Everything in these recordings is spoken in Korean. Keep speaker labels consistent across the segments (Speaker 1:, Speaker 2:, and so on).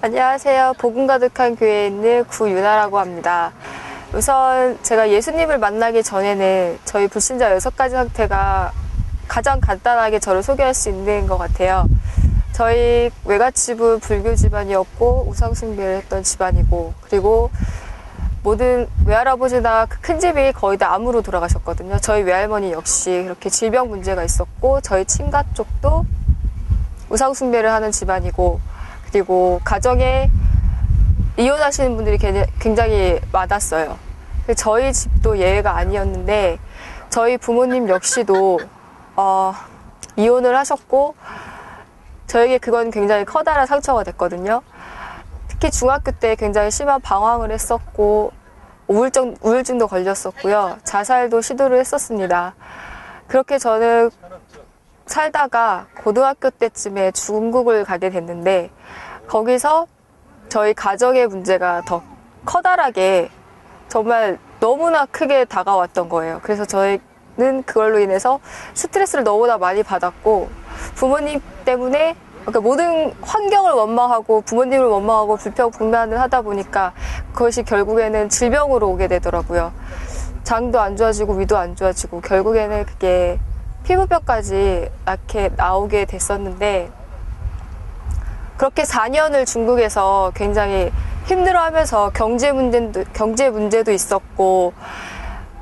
Speaker 1: 안녕하세요. 복음 가득한 교회에 있는 구유나라고 합니다. 우선 제가 예수님을 만나기 전에는 저희 불신자 여섯 가지 상태가 가장 간단하게 저를 소개할 수 있는 것 같아요. 저희 외갓집은 불교 집안이었고 우상숭배를 했던 집안이고 그리고 모든 외할아버지나 그큰 집이 거의 다 암으로 돌아가셨거든요. 저희 외할머니 역시 그렇게 질병 문제가 있었고 저희 친가 쪽도 우상숭배를 하는 집안이고 그리고 가정에 이혼하시는 분들이 굉장히 많았어요. 저희 집도 예외가 아니었는데 저희 부모님 역시도 어, 이혼을 하셨고 저에게 그건 굉장히 커다란 상처가 됐거든요. 특히 중학교 때 굉장히 심한 방황을 했었고 우울증, 우울증도 걸렸었고요. 자살도 시도를 했었습니다. 그렇게 저는 살다가 고등학교 때쯤에 중국을 가게 됐는데 거기서 저희 가정의 문제가 더 커다랗게 정말 너무나 크게 다가왔던 거예요. 그래서 저희는 그걸로 인해서 스트레스를 너무나 많이 받았고 부모님 때문에 그러니까 모든 환경을 원망하고 부모님을 원망하고 불평불만을 하다 보니까 그것이 결국에는 질병으로 오게 되더라고요. 장도 안 좋아지고 위도 안 좋아지고 결국에는 그게 피부병까지 낳게 나오게 됐었는데 그렇게 4년을 중국에서 굉장히 힘들어하면서 경제 문제도 경제 문제도 있었고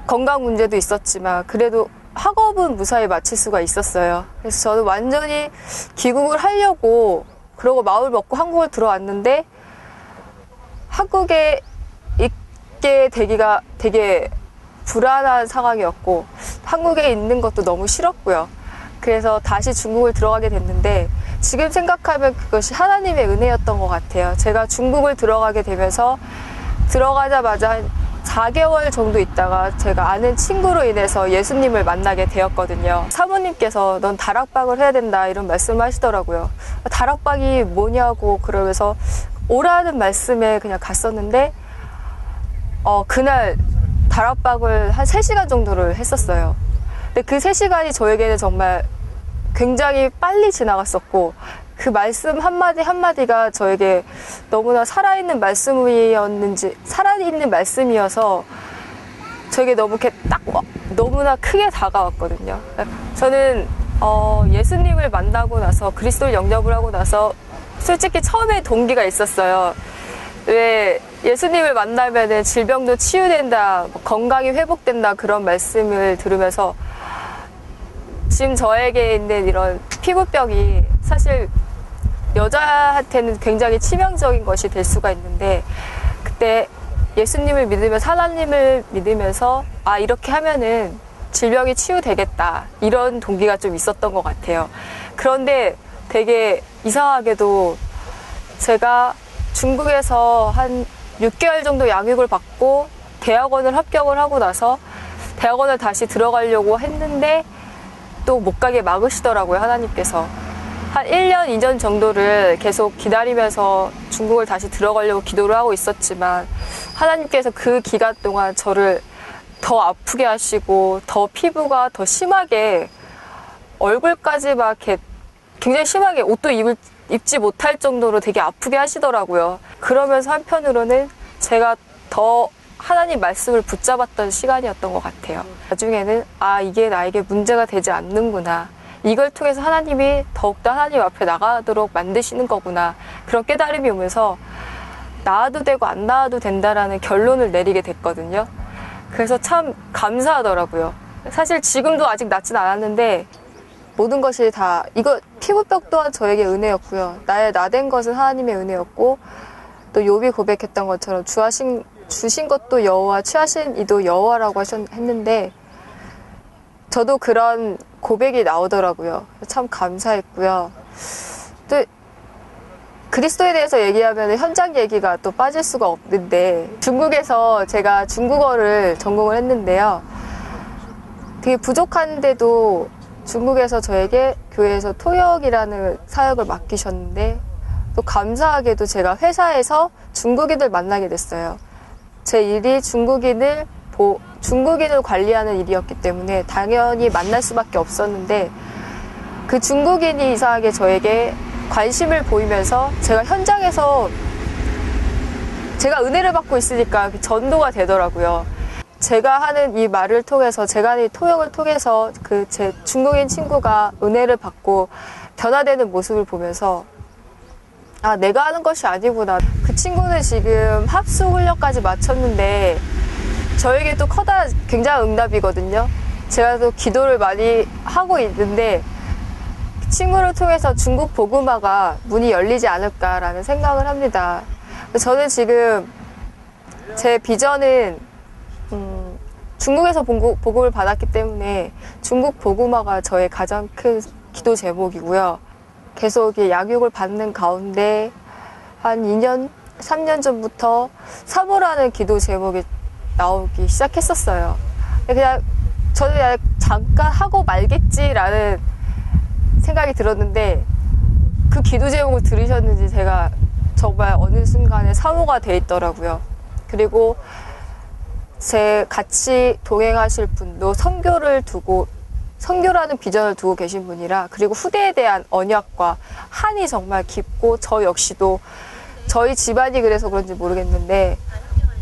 Speaker 1: 건강 문제도 있었지만 그래도 학업은 무사히 마칠 수가 있었어요. 그래서 저는 완전히 귀국을 하려고 그러고 마음을 먹고 한국을 들어왔는데 한국에 있게 되기가 되게 불안한 상황이었고 한국에 있는 것도 너무 싫었고요. 그래서 다시 중국을 들어가게 됐는데 지금 생각하면 그것이 하나님의 은혜였던 것 같아요. 제가 중국을 들어가게 되면서 들어가자마자 한 4개월 정도 있다가 제가 아는 친구로 인해서 예수님을 만나게 되었거든요. 사모님께서 넌 다락방을 해야 된다 이런 말씀을 하시더라고요. 다락방이 뭐냐고 그러면서 오라는 말씀에 그냥 갔었는데 어, 그날 다락방을 한 3시간 정도를 했었어요. 근데 그 3시간이 저에게는 정말 굉장히 빨리 지나갔었고 그 말씀 한마디 한마디가 저에게 너무나 살아있는 말씀이었는지 살아있는 말씀이어서 저에게 너무 이렇게 딱 너무나 크게 다가왔거든요. 저는 어, 예수님을 만나고 나서 그리스도를 영접을 하고 나서 솔직히 처음에 동기가 있었어요. 왜 예수님을 만나면 질병도 치유된다, 뭐 건강이 회복된다 그런 말씀을 들으면서 지금 저에게 있는 이런 피부병이 사실 여자한테는 굉장히 치명적인 것이 될 수가 있는데 그때 예수님을 믿으면서 하나님을 믿으면서 아 이렇게 하면은 질병이 치유되겠다 이런 동기가 좀 있었던 것 같아요. 그런데 되게 이상하게도 제가 중국에서 한 6개월 정도 양육을 받고 대학원을 합격을 하고 나서 대학원을 다시 들어가려고 했는데 또 못 가게 막으시더라고요 하나님께서. 한 1년, 2년 정도를 계속 기다리면서 중국을 다시 들어가려고 기도를 하고 있었지만 하나님께서 그 기간 동안 저를 더 아프게 하시고 더 피부가 더 심하게 얼굴까지 막 이렇게 굉장히 심하게 옷도 입을, 입지 못할 정도로 되게 아프게 하시더라고요. 그러면서 한편으로는 제가 더 하나님 말씀을 붙잡았던 시간이었던 것 같아요. 나중에는 아, 이게 나에게 문제가 되지 않는구나. 이걸 통해서 하나님이 더욱더 하나님 앞에 나가도록 만드시는 거구나. 그런 깨달음이 오면서 나아도 되고 안 나아도 된다라는 결론을 내리게 됐거든요. 그래서 참 감사하더라고요. 사실 지금도 아직 낫진 않았는데 모든 것이 다 이거 피부병 또한 저에게 은혜였고요. 나의 나된 것은 하나님의 은혜였고 또 요비 고백했던 것처럼 주하신 주신 것도 여호와 취하신 이도 여호와라고 하셨 했는데 저도 그런 고백이 나오더라고요. 참 감사했고요. 또 그리스도에 대해서 얘기하면 현장 얘기가 또 빠질 수가 없는데 중국에서 제가 중국어를 전공을 했는데요. 되게 부족한데도 중국에서 저에게 교회에서 통역이라는 사역을 맡기셨는데 또 감사하게도 제가 회사에서 중국인을 만나게 됐어요. 제 일이 중국인을 보, 중국인을 관리하는 일이었기 때문에 당연히 만날 수밖에 없었는데 그 중국인이 이상하게 저에게 관심을 보이면서 제가 현장에서 제가 은혜를 받고 있으니까 그 전도가 되더라고요. 제가 하는 이 말을 통해서 제가 하는 이 토역을 통해서 그 제 중국인 친구가 은혜를 받고 변화되는 모습을 보면서 아 내가 하는 것이 아니구나. 그 친구는 지금 합수 훈련까지 마쳤는데 저에게 또 커다 굉장한 응답이거든요. 제가 또 기도를 많이 하고 있는데 그 친구를 통해서 중국 복음화가 문이 열리지 않을까라는 생각을 합니다. 저는 지금 제 비전은 음, 중국에서 복음- 복음을 받았기 때문에 중국 복음화가 저의 가장 큰 기도 제목이고요. 계속 양육을 받는 가운데 한 2년, 3년 전부터 사모라는 기도 제목이 나오기 시작했었어요. 그냥 저는 그냥 잠깐 하고 말겠지라는 생각이 들었는데 그 기도 제목을 들으셨는지 제가 정말 어느 순간에 사모가 돼 있더라고요. 그리고 제 같이 동행하실 분도 선교를 두고 선교라는 비전을 두고 계신 분이라 그리고 후대에 대한 언약과 한이 정말 깊고 저 역시도 저희 집안이 그래서 그런지 모르겠는데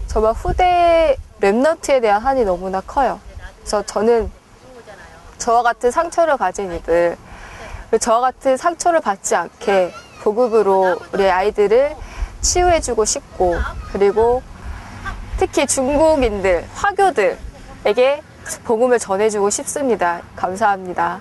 Speaker 1: 정말 후대 랩너트에 대한 한이 너무나 커요. 그래서 저는 저와 같은 상처를 가진 이들, 저와 같은 상처를 받지 않게 보급으로 우리 아이들을 치유해주고 싶고, 그리고 특히 중국인들, 화교들에게 복음을 전해주고 싶습니다. 감사합니다.